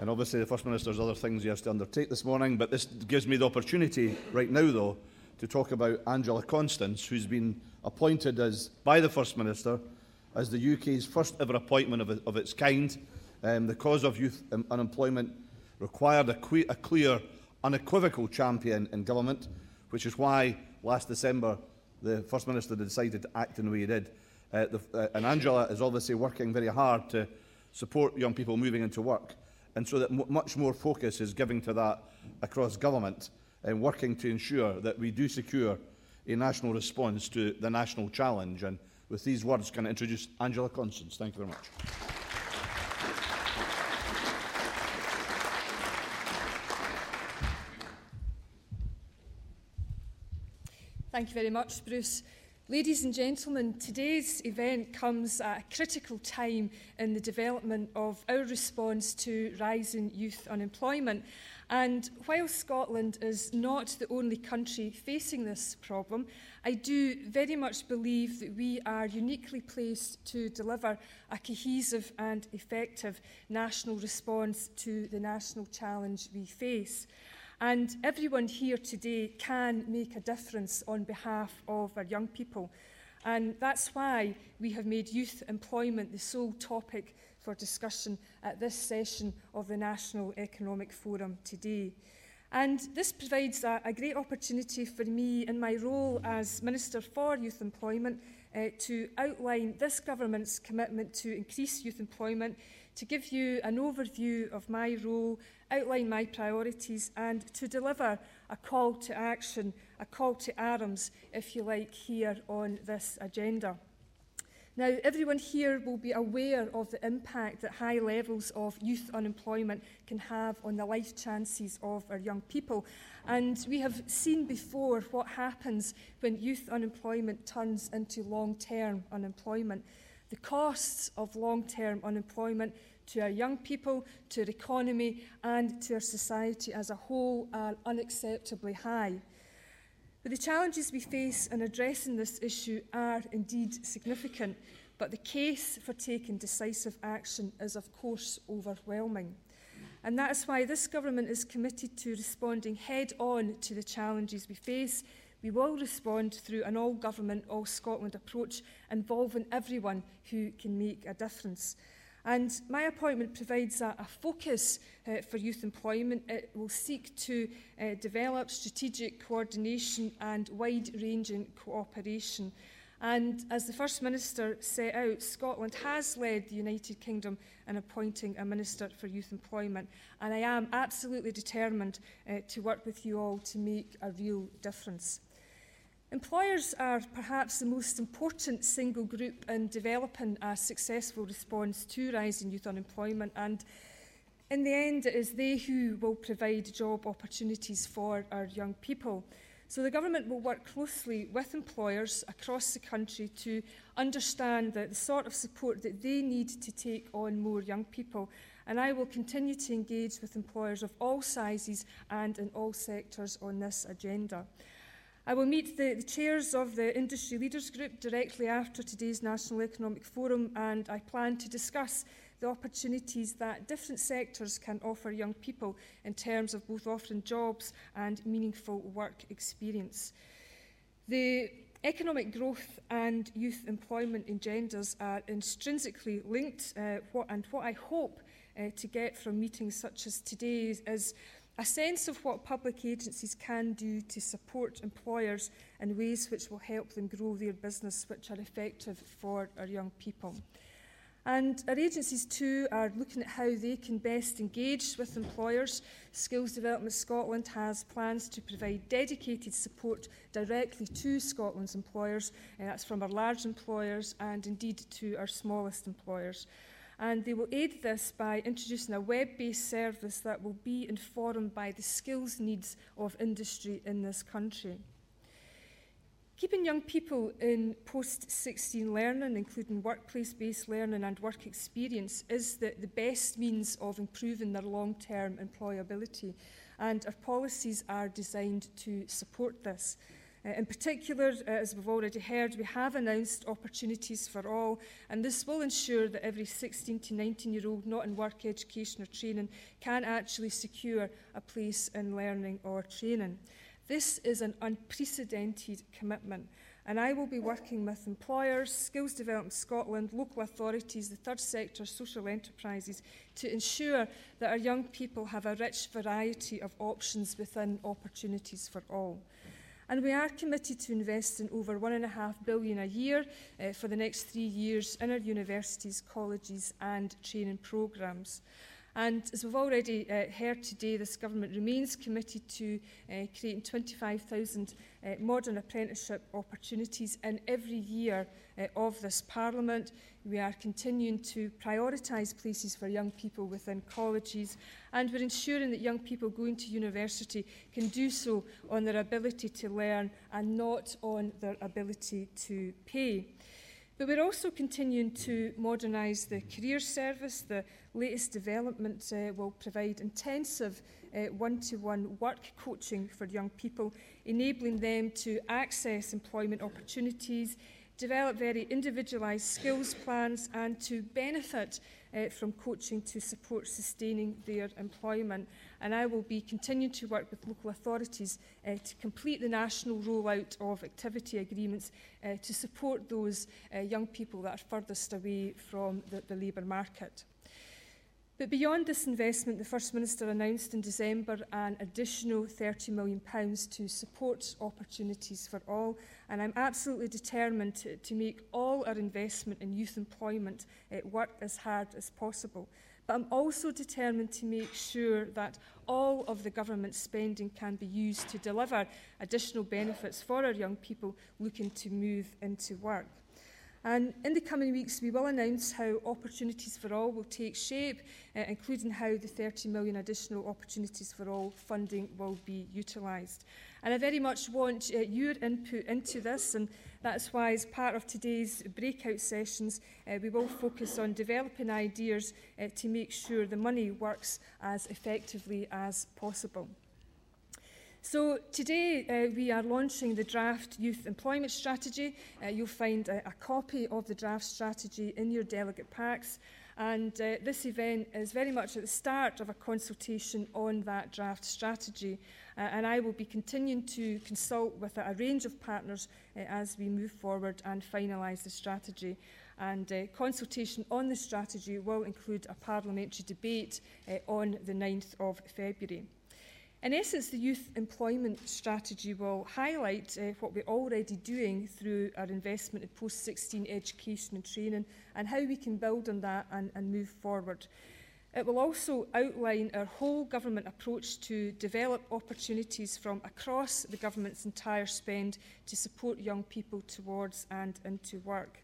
And obviously the First Minister's other things he has to undertake this morning, but this gives me the opportunity right now, though, to talk about Angela Constance, who's been appointed as by the First Minister as the UK's first ever appointment of, of its kind. Um, the cause of youth um, unemployment required a, que a clear, unequivocal champion in government, which is why last December the First Minister decided to act in the way he did. Uh, the, uh, and Angela is obviously working very hard to support young people moving into work and so that much more focus is given to that across government and working to ensure that we do secure a national response to the national challenge. And with these words, can I introduce Angela Constance. Thank you very much. Thank you very much, Bruce. Ladies and gentlemen, today's event comes at a critical time in the development of our response to rising youth unemployment. And while Scotland is not the only country facing this problem, I do very much believe that we are uniquely placed to deliver a cohesive and effective national response to the national challenge we face. And everyone here today can make a difference on behalf of our young people. And that's why we have made youth employment the sole topic for discussion at this session of the National Economic Forum today. And this provides a, a great opportunity for me in my role as Minister for Youth Employment uh, to outline this government's commitment to increase youth employment to give you an overview of my role outline my priorities and to deliver a call to action, a call to arms, if you like, here on this agenda. Now, everyone here will be aware of the impact that high levels of youth unemployment can have on the life chances of our young people. And we have seen before what happens when youth unemployment turns into long-term unemployment. The costs of long-term unemployment to our young people, to our economy and to our society as a whole are unacceptably high. But the challenges we face in addressing this issue are indeed significant, but the case for taking decisive action is of course overwhelming. And that is why this government is committed to responding head on to the challenges we face. We will respond through an all-government, all-Scotland approach involving everyone who can make a difference. And my appointment provides a, a focus uh, for youth employment. It will seek to uh, develop strategic coordination and wide-ranging cooperation. And as the First Minister set out, Scotland has led the United Kingdom in appointing a Minister for Youth Employment. And I am absolutely determined uh, to work with you all to make a real difference. Employers are perhaps the most important single group in developing a successful response to rising youth unemployment and in the end it is they who will provide job opportunities for our young people. So the government will work closely with employers across the country to understand the, the sort of support that they need to take on more young people and I will continue to engage with employers of all sizes and in all sectors on this agenda. I will meet the, the chairs of the Industry Leaders Group directly after today's National Economic Forum and I plan to discuss the opportunities that different sectors can offer young people in terms of both offering jobs and meaningful work experience. The economic growth and youth employment agendas are intrinsically linked uh, what, and what I hope uh, to get from meetings such as today's is a sense of what public agencies can do to support employers in ways which will help them grow their business, which are effective for our young people. And our agencies too are looking at how they can best engage with employers. Skills Development Scotland has plans to provide dedicated support directly to Scotland's employers, and that's from our large employers and indeed to our smallest employers and they will aid this by introducing a web-based service that will be informed by the skills needs of industry in this country. Keeping young people in post-16 learning, including workplace-based learning and work experience, is the, the best means of improving their long-term employability, and our policies are designed to support this. Uh, in particular, uh, as we've already heard, we have announced opportunities for all, and this will ensure that every 16 to 19 year old not in work, education or training can actually secure a place in learning or training. This is an unprecedented commitment, and I will be working with employers, Skills Development Scotland, local authorities, the third sector, social enterprises to ensure that our young people have a rich variety of options within opportunities for all. and we are committed to investing over £1.5 billion a year uh, for the next three years in our universities, colleges and training programmes. And as we've already uh, heard today, this government remains committed to uh, creating 25,000 uh, modern apprenticeship opportunities in every year uh, of this Parliament. We are continuing to prioritise places for young people within colleges and we're ensuring that young people going to university can do so on their ability to learn and not on their ability to pay. But we're also continuing to modernise the career service. The latest development uh, will provide intensive uh, one-to-one -one work coaching for young people, enabling them to access employment opportunities, develop very individualised skills plans and to benefit uh, from coaching to support sustaining their employment. And I will be continuing to work with local authorities uh, to complete the national rollout of activity agreements uh, to support those uh, young people that are furthest away from the, the labour market. But beyond this investment, the First Minister announced in December an additional £30 million to support opportunities for all. And I'm absolutely determined to, to make all our investment in youth employment uh, work as hard as possible. But I'm also determined to make sure that all of the government spending can be used to deliver additional benefits for our young people looking to move into work. And in the coming weeks, we will announce how Opportunities for All will take shape, uh, including how the 30 million additional Opportunities for All funding will be utilised. And I very much want uh, your input into this, and that's why, as part of today's breakout sessions, uh, we will focus on developing ideas uh, to make sure the money works as effectively as possible. So today uh, we are launching the draft youth employment strategy. Uh, you'll find a, a copy of the draft strategy in your delegate packs. And uh, this event is very much at the start of a consultation on that draft strategy. Uh, and I will be continuing to consult with a, range of partners uh, as we move forward and finalise the strategy. And uh, consultation on the strategy will include a parliamentary debate uh, on the 9th of February. In essence, the youth employment strategy will highlight uh, what we're already doing through our investment in post-16 education and training and how we can build on that and, and move forward. It will also outline our whole government approach to develop opportunities from across the government's entire spend to support young people towards and into work.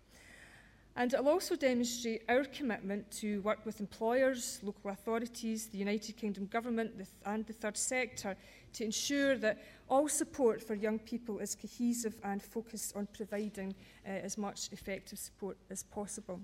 And it will also demonstrate our commitment to work with employers, local authorities, the United Kingdom Government and the third sector to ensure that all support for young people is cohesive and focused on providing uh, as much effective support as possible.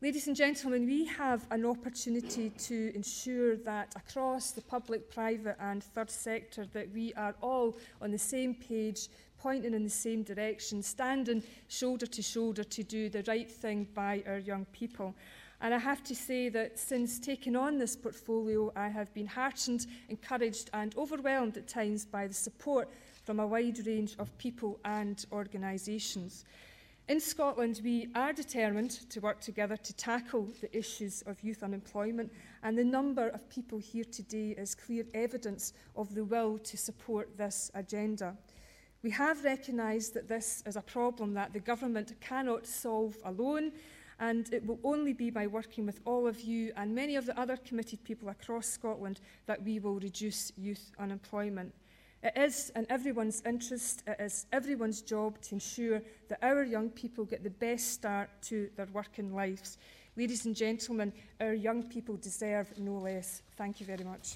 Ladies and gentlemen, we have an opportunity to ensure that across the public, private and third sector that we are all on the same page pointing in the same direction, standing shoulder to shoulder to do the right thing by our young people. And I have to say that since taking on this portfolio, I have been heartened, encouraged and overwhelmed at times by the support from a wide range of people and organisations. In Scotland, we are determined to work together to tackle the issues of youth unemployment, and the number of people here today is clear evidence of the will to support this agenda. We have recognised that this is a problem that the government cannot solve alone and it will only be by working with all of you and many of the other committed people across Scotland that we will reduce youth unemployment. It is in everyone's interest, it is everyone's job to ensure that our young people get the best start to their working lives. Ladies and gentlemen, our young people deserve no less. Thank you very much.